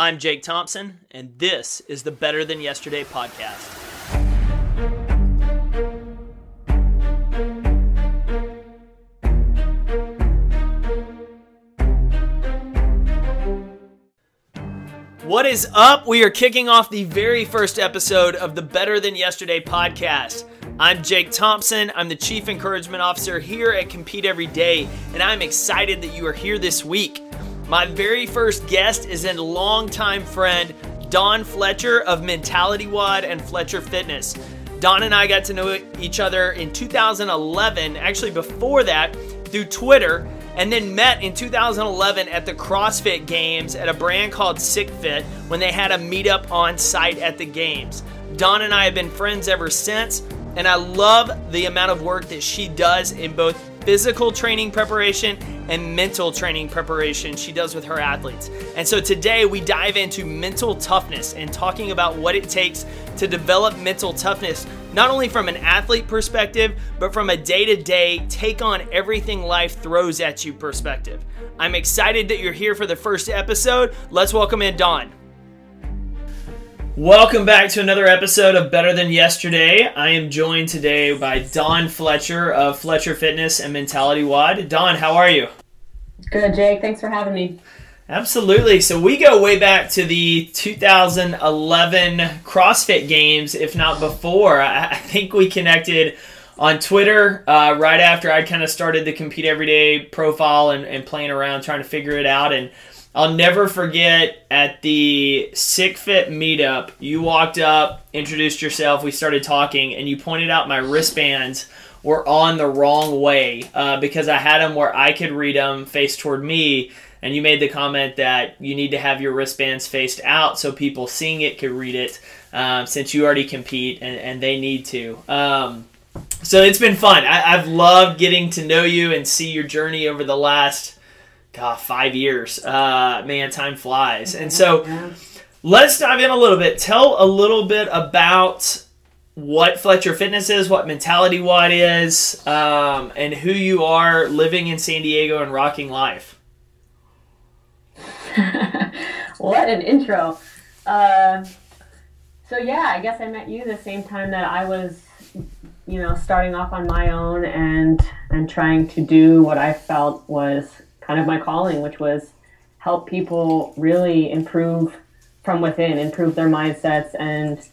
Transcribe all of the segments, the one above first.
I'm Jake Thompson, and this is the Better Than Yesterday podcast. What is up? We are kicking off the very first episode of the Better Than Yesterday podcast. I'm Jake Thompson. I'm the Chief Encouragement Officer here at Compete Every Day, and I'm excited that you are here this week. My very first guest is a longtime friend, Dawn Fletcher of Mentality WOD and Fletcher Fitness. Dawn and I got to know each other in 2011, actually before that, through Twitter, and then met in 2011 at the CrossFit Games at a brand called SickFit when they had a meetup on site at the games. Dawn and I have been friends ever since, and I love the amount of work that she does in both physical training preparation and mental training preparation she does with her athletes. And so today we dive into mental toughness and talking about what it takes to develop mental toughness, not only from an athlete perspective, but from a day to day, take on everything life throws at you perspective. I'm excited that you're here for the first episode. Let's welcome in Dawn. Welcome back to another episode of Better Than Yesterday. I am joined today by Dawn Fletcher of Fletcher Fitness and Mentality WOD. Dawn, how are you? Good, Jake. Thanks for having me. Absolutely. So we go way back to the 2011 CrossFit Games, if not before. I think we connected on Twitter uh, right after I kind of started the Compete Everyday profile and, and playing around trying to figure it out. And I'll never forget at the SickFit meetup, you walked up, introduced yourself, we started talking, and you pointed out my wristbands were on the wrong way uh, because I had them where I could read them face toward me. And you made the comment that you need to have your wristbands faced out so people seeing it could read it um, since you already compete and, and they need to. Um, so it's been fun. I, I've loved getting to know you and see your journey over the last God, five years. Uh, man, time flies. And so let's dive in a little bit. Tell a little bit about what Fletcher Fitness is, what Mentality WOD is, um, and who you are living in San Diego and rocking life. what an intro. Uh, so, yeah, I guess I met you the same time that I was, you know, starting off on my own and, and trying to do what I felt was kind of my calling, which was help people really improve from within, improve their mindsets, and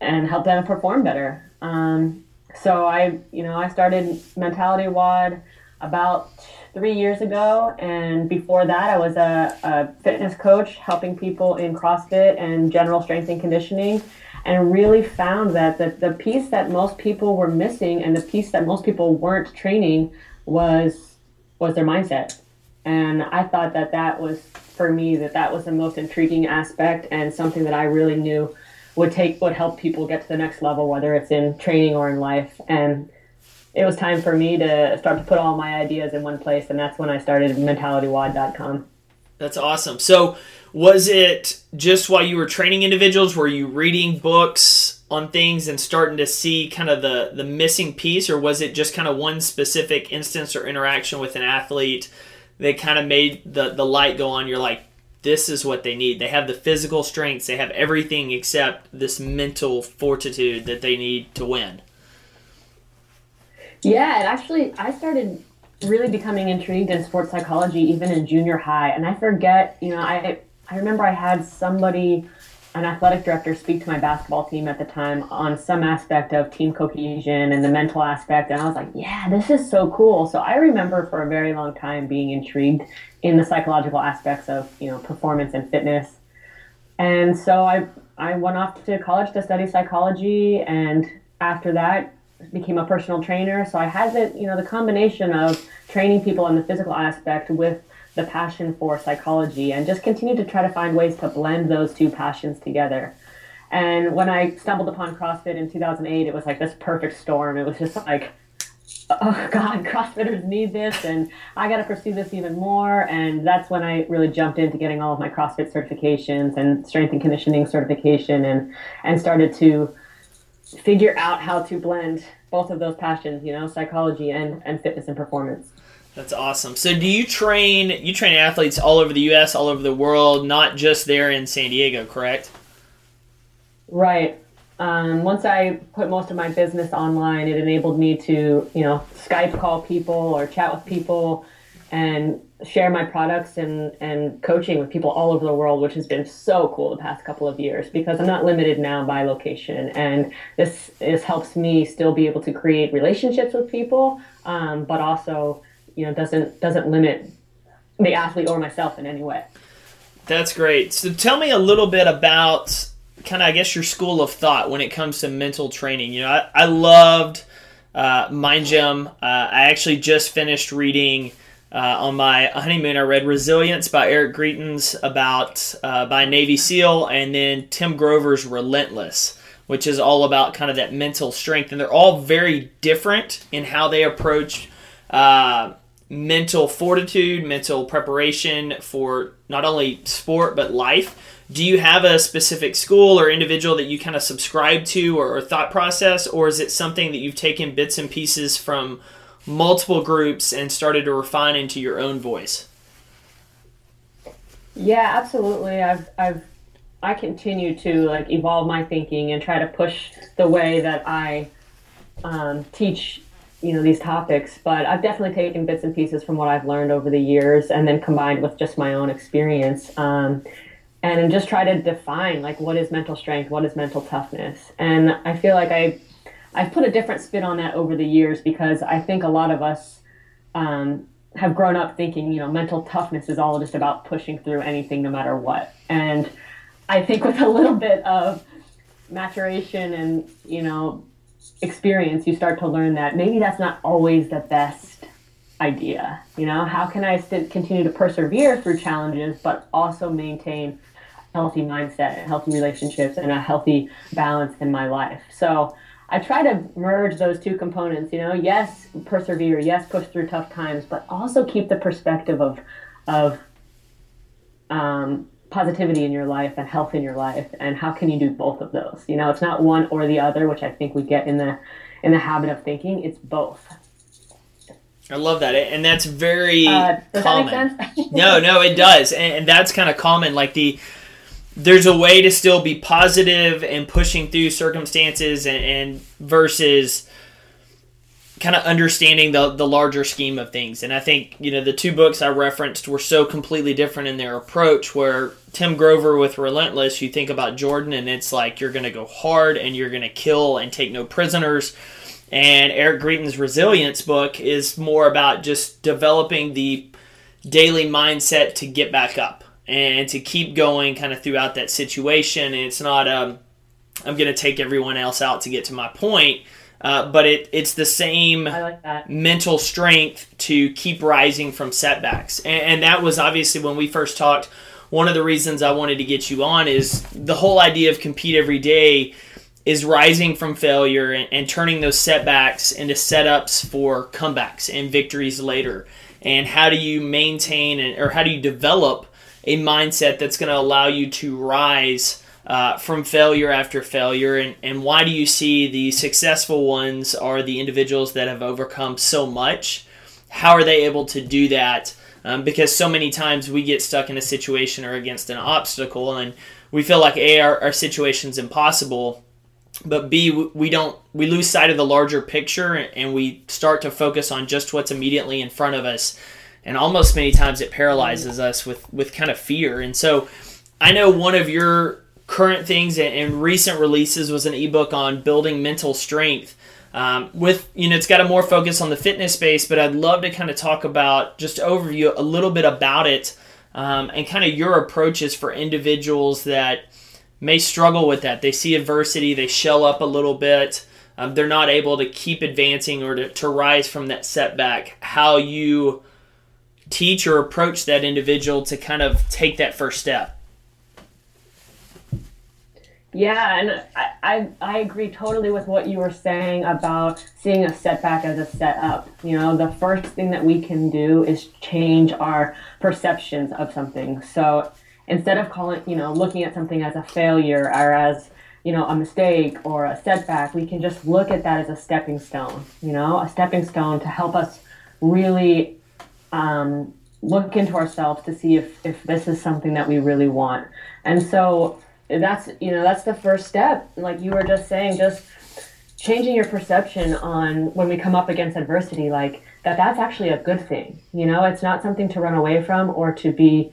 and help them perform better. Um, so I, you know, I started Mentality WOD about three years ago, and before that, I was a, a fitness coach helping people in CrossFit and general strength and conditioning and really found that the, the piece that most people were missing and the piece that most people weren't training was was their mindset. And I thought that that was for me that that was the most intriguing aspect and something that I really knew would take would help people get to the next level, whether it's in training or in life. And it was time for me to start to put all my ideas in one place, and that's when I started mentalitywod.com. That's awesome. So, was it just while you were training individuals? Were you reading books on things and starting to see kind of the the missing piece, or was it just kind of one specific instance or interaction with an athlete that kind of made the the light go on? You're like, this is what they need. They have the physical strengths. They have everything except this mental fortitude that they need to win. Yeah, and actually, I started really becoming intrigued in sports psychology even in junior high, and I forget, you know, I I remember I had somebody an athletic director speak to my basketball team at the time on some aspect of team cohesion and the mental aspect. And i was like yeah this is so cool. So i remember for a very long time being intrigued in the psychological aspects of you know performance and fitness. And so i i went off to college to study psychology. And after that became a personal trainer so i had the you know the combination of training people in the physical aspect with the passion for psychology and just continued to try to find ways to blend those two passions together. And when I stumbled upon CrossFit in 2008, it was like this perfect storm. It was just like, oh God, CrossFitters need this, and I got to pursue this even more. And that's when I really jumped into getting all of my CrossFit certifications and strength and conditioning certification, and and started to figure out how to blend both of those passions, you know, psychology and and fitness and performance. That's awesome. So do you train you train athletes all over the US, all over the world, not just there in San Diego, correct? Right. Um, once I put most of my business online, it enabled me to, you know, Skype call people or chat with people and share my products and, and coaching with people all over the world, which has been so cool the past couple of years because I'm not limited now by location. And this, this helps me still be able to create relationships with people, um, but also, you know, doesn't, doesn't limit the athlete or myself in any way. That's great. So tell me a little bit about kind of, I guess, your school of thought when it comes to mental training. You know, I, I loved uh, Mind Gym. Uh, I actually just finished reading uh, on my honeymoon. I read Resilience by Eric Greitens about uh, by Navy SEAL, and then Tim Grover's Relentless, which is all about kind of that mental strength. And they're all very different in how they approach uh, mental fortitude, mental preparation for not only sport but life do you have a specific school or individual that you kind of subscribe to or, or, thought process or is it something that you've taken bits and pieces from multiple groups and started to refine into your own voice yeah absolutely i've i've i continue to like evolve my thinking and try to push the way that i um, teach you know these topics but i've definitely taken bits and pieces from what i've learned over the years and then combined with just my own experience um, and just try to define like what is mental strength, what is mental toughness. And I feel like I I've put a different spin on that over the years because I think a lot of us um, have grown up thinking, you know, mental toughness is all just about pushing through anything no matter what. And I think with a little bit of maturation and, you know, experience, you start to learn that maybe that's not always the best idea. You know, how can I st- continue to persevere through challenges, but also maintain healthy mindset and healthy relationships and a healthy balance in my life. So I try to merge those two components, you know, yes, persevere, yes, push through tough times, but also keep the perspective of of um, positivity in your life and health in your life and how can you do both of those you know it's not one or the other which i think we get in the in the habit of thinking it's both I love that, and that's very uh, common. That no, no, it does, and, that's kind of common. Like the there's a way to still be positive and pushing through circumstances and, and versus kind of understanding the the larger scheme of things. And I think you know the two books I referenced were so completely different in their approach. Where Tim Grover with Relentless, you think about Jordan, and it's like you're going to go hard and you're going to kill and take no prisoners. And Eric Greitens' Resilience book is more about just developing the daily mindset to get back up and to keep going kind of throughout that situation. And it's not, um, I'm going to take everyone else out to get to my point. Uh, but it, it's the same like mental strength to keep rising from setbacks. And, and that was obviously when we first talked. One of the reasons I wanted to get you on is the whole idea of compete every day is rising from failure and, and turning those setbacks into setups for comebacks and victories later. And how do you maintain and, or how do you develop a mindset that's going to allow you to rise uh, from failure after failure. And, and why do you see the successful ones are the individuals that have overcome so much? How are they able to do that? Um, because so many times we get stuck in a situation or against an obstacle and we feel like a our, our situation's impossible but b we don't we lose sight of the larger picture and we start to focus on just what's immediately in front of us and almost many times it paralyzes us with with kind of fear. And so, I know one of your current things and recent releases was an ebook on building mental strength. Um, with you know, it's got a more focus on the fitness space, but I'd love to kind of talk about just overview a little bit about it um, and kind of your approaches for individuals that may struggle with that. They see adversity, they shell up a little bit. Um, they're not able to keep advancing or to, to rise from that setback. How you teach or approach that individual to kind of take that first step. Yeah, and I, I, I, agree totally with what you were saying about seeing a setback as a setup. You know, the first thing that we can do is change our perceptions of something. So instead of calling, you know, looking at something as a failure or as, you know, a mistake or a setback, we can just look at that as a stepping stone, you know, a stepping stone to help us really um, look into ourselves to see if, if this is something that we really want. And so that's you know that's the first step. Like you were just saying, just changing your perception on when we come up against adversity, like that that's actually a good thing. You know, it's not something to run away from or to be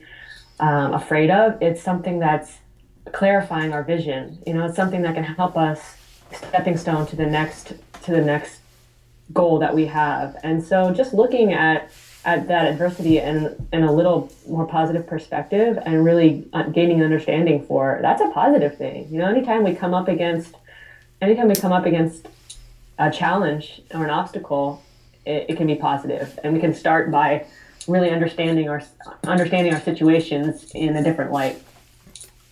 um, afraid of. It's something that's clarifying our vision. You know, it's something that can help us stepping stone to the next to the next goal that we have. And so just looking at at that adversity and in a little more positive perspective and really uh, gaining understanding for that's a positive thing. You know, anytime we come up against anytime we come up against a challenge or an obstacle, it, it can be positive, and we can start by really understanding our understanding our situations in a different light.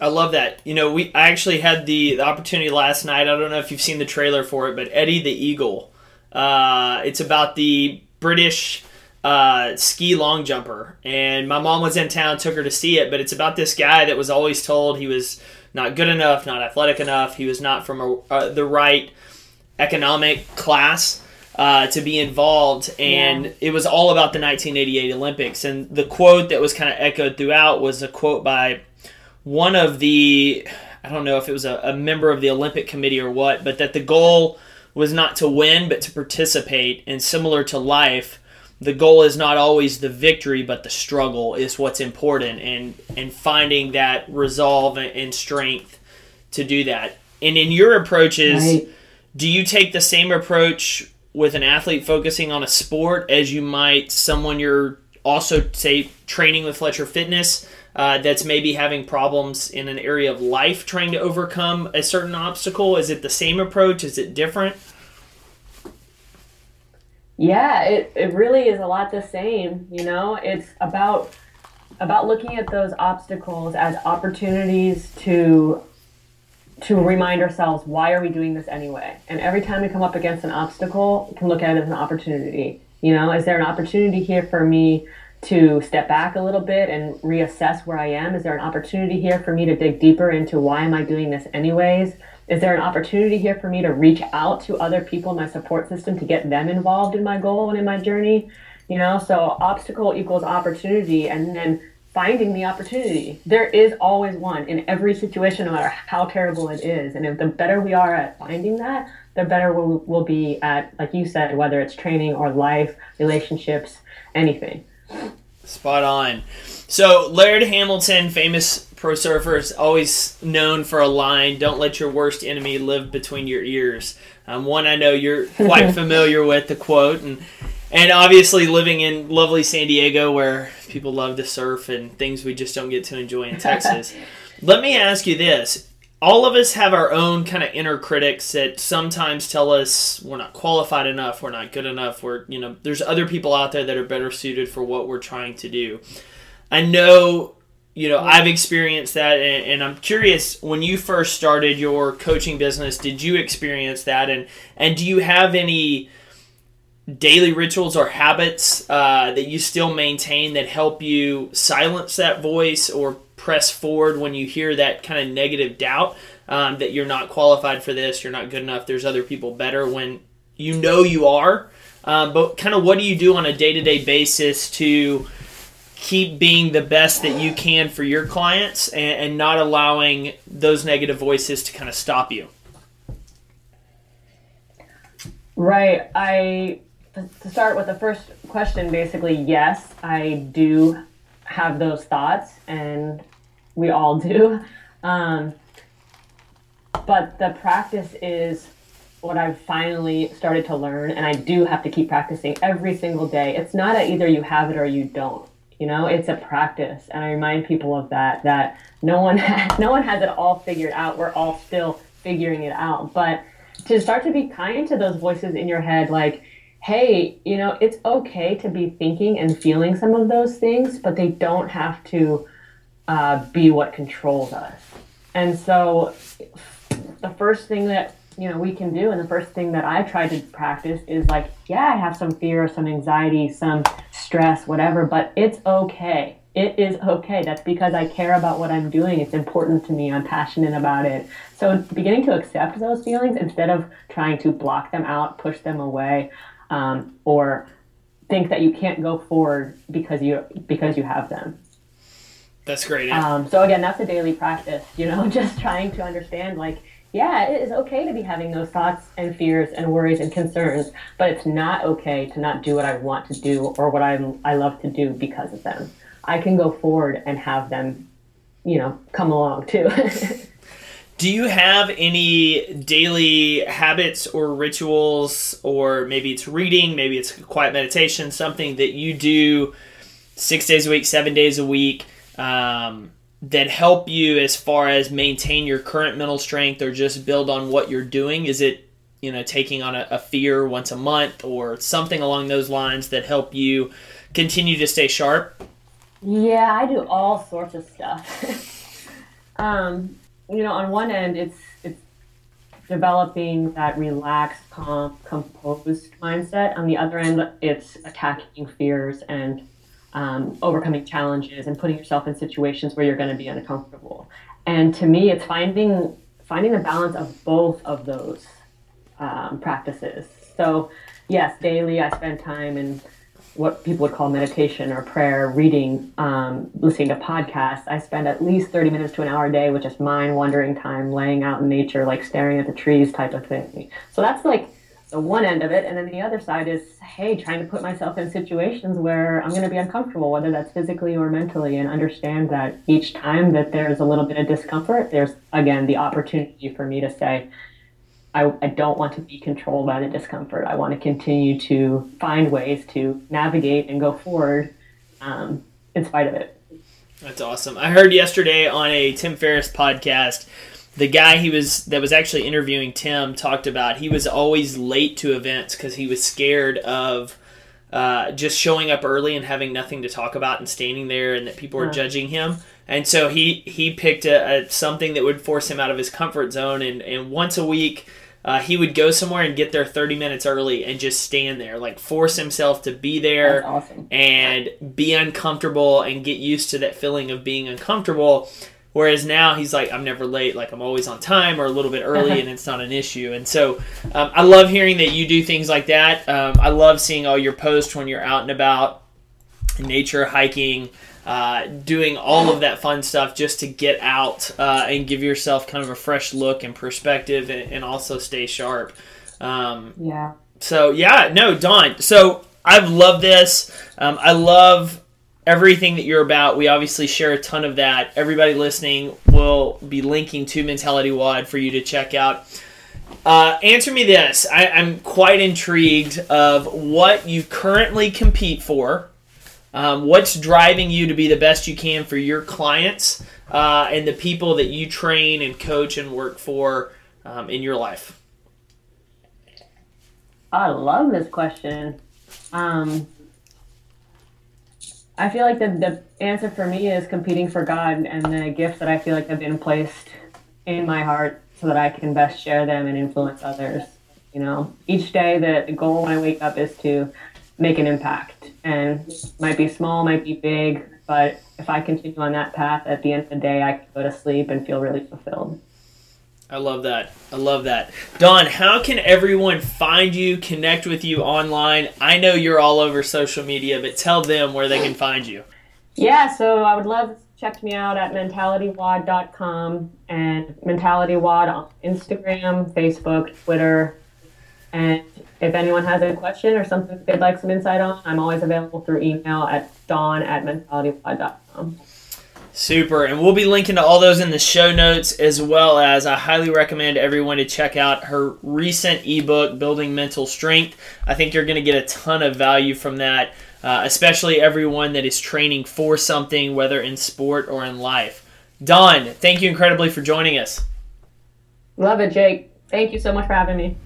I love that. You know, we I actually had the, the opportunity last night. I don't know if you've seen the trailer for it, but Eddie the Eagle. Uh, it's about the British uh, ski long jumper, and my mom was in town, took her to see it. But it's about this guy that was always told he was not good enough, not athletic enough. He was not from a, uh, the right economic class. Uh, to be involved, and yeah. it was all about the 1988 Olympics. And the quote that was kind of echoed throughout was a quote by one of the, I don't know if it was a, a member of the Olympic Committee or what, but that the goal was not to win, but to participate. And similar to life, the goal is not always the victory, but the struggle is what's important, and and finding that resolve and strength to do that. And in your approaches, right. do you take the same approach with an athlete focusing on a sport as you might someone you're also say training with Fletcher Fitness? Uh, that's maybe having problems in an area of life trying to overcome a certain obstacle? Is it the same approach? Is it different? Yeah, it, it really is a lot the same. You know, it's about about looking at those obstacles as opportunities to to remind ourselves why are we doing this anyway? And every time we come up against an obstacle we can look at it as an opportunity you know? Is there an opportunity here for me to step back a little bit and reassess where i am? Is there an opportunity here for me to dig deeper into why am i doing this anyways is there an opportunity here for me to reach out to other people in my support system to get them involved in my goal and in my journey? You know, so obstacle equals opportunity, and then finding the opportunity. There is always one in every situation, no matter how terrible it is. And if the better we are at finding that, the better we'll, we'll be at, like you said, whether it's training or life, relationships, anything. Spot on. So Laird Hamilton, famous pro surfer, is always known for a line: "Don't let your worst enemy live between your ears." Um, one I know you're quite familiar with the quote, and and obviously living in lovely San Diego, where people love to surf and things we just don't get to enjoy in Texas. Let me ask you this: all of us have our own kind of inner critics that sometimes tell us we're not qualified enough, we're not good enough, we're, you know, there's other people out there that are better suited for what we're trying to do. I know, you know, I've experienced that, and, and I'm curious when you first started your coaching business, did you experience that? And, and do you have any daily rituals or habits uh, that you still maintain that help you silence that voice or press forward when you hear that kind of negative doubt um, that you're not qualified for this, you're not good enough, there's other people better when you know you are. Um, but kind of what do you do on a day to day basis to keep being the best that you can for your clients and, and not allowing those negative voices to kind of stop you? Right. I to start with the first question, basically, yes, I do have those thoughts, and we all do. Um, but the practice is what I've finally started to learn, and I do have to keep practicing every single day. It's not a either you have it or you don't. You know, it's a practice, and I remind people of that. That no one has, no one has it all figured out. We're all still figuring it out. But to start to be kind to those voices in your head, like, hey, you know, it's okay to be thinking and feeling some of those things, but they don't have to uh, be what controls us. And so the first thing that you know we can do and the first thing that I try to practice is like, yeah, I have some fear, some anxiety, some stress, whatever, but it's okay. It is okay. That's because I care about what I'm doing. It's important to me. I'm passionate about it. So beginning to accept those feelings instead of trying to block them out, push them away, um, or think that you can't go forward because you because you have them. That's great. Um, so again, that's a daily practice. You know, just trying to understand like. Yeah, it is okay to be having those thoughts and fears and worries and concerns, but it's not okay to not do what I want to do or what I I love to do because of them. I can go forward and have them, you know, come along too. Do you have any daily habits or rituals, or maybe it's reading, maybe it's quiet meditation, something that you do six days a week, seven days a week, um, that help you as far as maintain your current mental strength or just build on what you're doing? Is it, you know, taking on a, a fear once a month or something along those lines that help you continue to stay sharp? Yeah, I do all sorts of stuff. um, you know, on one end, it's it's developing that relaxed, calm, composed mindset. On the other end, it's attacking fears and um, overcoming challenges and putting yourself in situations where you're going to be uncomfortable. And to me, it's finding finding the balance of both of those um, practices. So, yes, daily I spend time in what people would call meditation or prayer, reading, um, listening to podcasts. I spend at least 30 minutes to an hour a day with just mind wandering time, laying out in nature, like staring at the trees type of thing. So that's like the one end of it. And then the other side is, hey, trying to put myself in situations where I'm going to be uncomfortable, whether that's physically or mentally, and understand that each time that there's a little bit of discomfort, there's, again, the opportunity for me to say, I, I don't want to be controlled by the discomfort. I want to continue to find ways to navigate and go forward um, in spite of it. That's awesome. I heard yesterday on a Tim Ferriss podcast, the guy he was that was actually interviewing Tim talked about he was always late to events because he was scared of uh, just showing up early and having nothing to talk about and standing there and that people were uh-huh. judging him. And so he he picked a, a, something that would force him out of his comfort zone and, and once a week uh, he would go somewhere and get there 30 minutes early and just stand there, like force himself to be there awesome. and be uncomfortable and get used to that feeling of being uncomfortable. Whereas now he's like, I'm never late, like I'm always on time or a little bit early, and it's not an issue. And so um, I love hearing that you do things like that. Um, I love seeing all your posts when you're out and about, nature, hiking uh, doing all of that fun stuff just to get out uh, and give yourself kind of a fresh look and perspective and, and also stay sharp. Um, yeah. So, yeah, no, Dawn. So, I've loved this. Um, I love everything that you're about. We obviously share a ton of that. Everybody listening will be linking to Mentality WOD for you to check out. Uh, answer me this. I, I'm quite intrigued of what you currently compete for um, what's driving you to be the best you can for your clients uh, and the people that you train and coach and work for um, in your life? I love this question. Um, I feel like the, the answer for me is competing for God and the gifts that I feel like have been placed in my heart so that I can best share them and influence others. You know, each day the, the goal when I wake up is to make an impact. And might be small, might be big, but if I continue on that path, at the end of the day, I can go to sleep and feel really fulfilled. I love that. I love that. Dawn, how can everyone find you, connect with you online? I know you're all over social media, but tell them where they can find you. Yeah, so I would love check me out at mentalitywod.com and mentalitywod on Instagram, Facebook, Twitter, and if anyone has a question or something they'd like some insight on, I'm always available through email at dawn at mentalitywod.com. Super. And we'll be linking to all those in the show notes, as well as I highly recommend everyone to check out her recent ebook, Building Mental Strength. I think you're going to get a ton of value from that, uh, especially everyone that is training for something, whether in sport or in life. Dawn, thank you incredibly for joining us. Love it, Jake. Thank you so much for having me.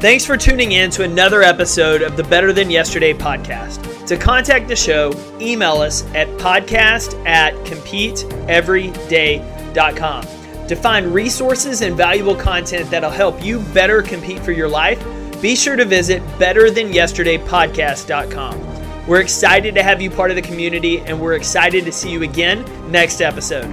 Thanks for tuning in to another episode of the Better Than Yesterday podcast. To contact the show, email us at podcast at competeeveryday.com. To find resources and valuable content that'll help you better compete for your life, be sure to visit betterthanYesterdaypodcast.com. We're excited to have you part of the community, and we're excited to see you again next episode.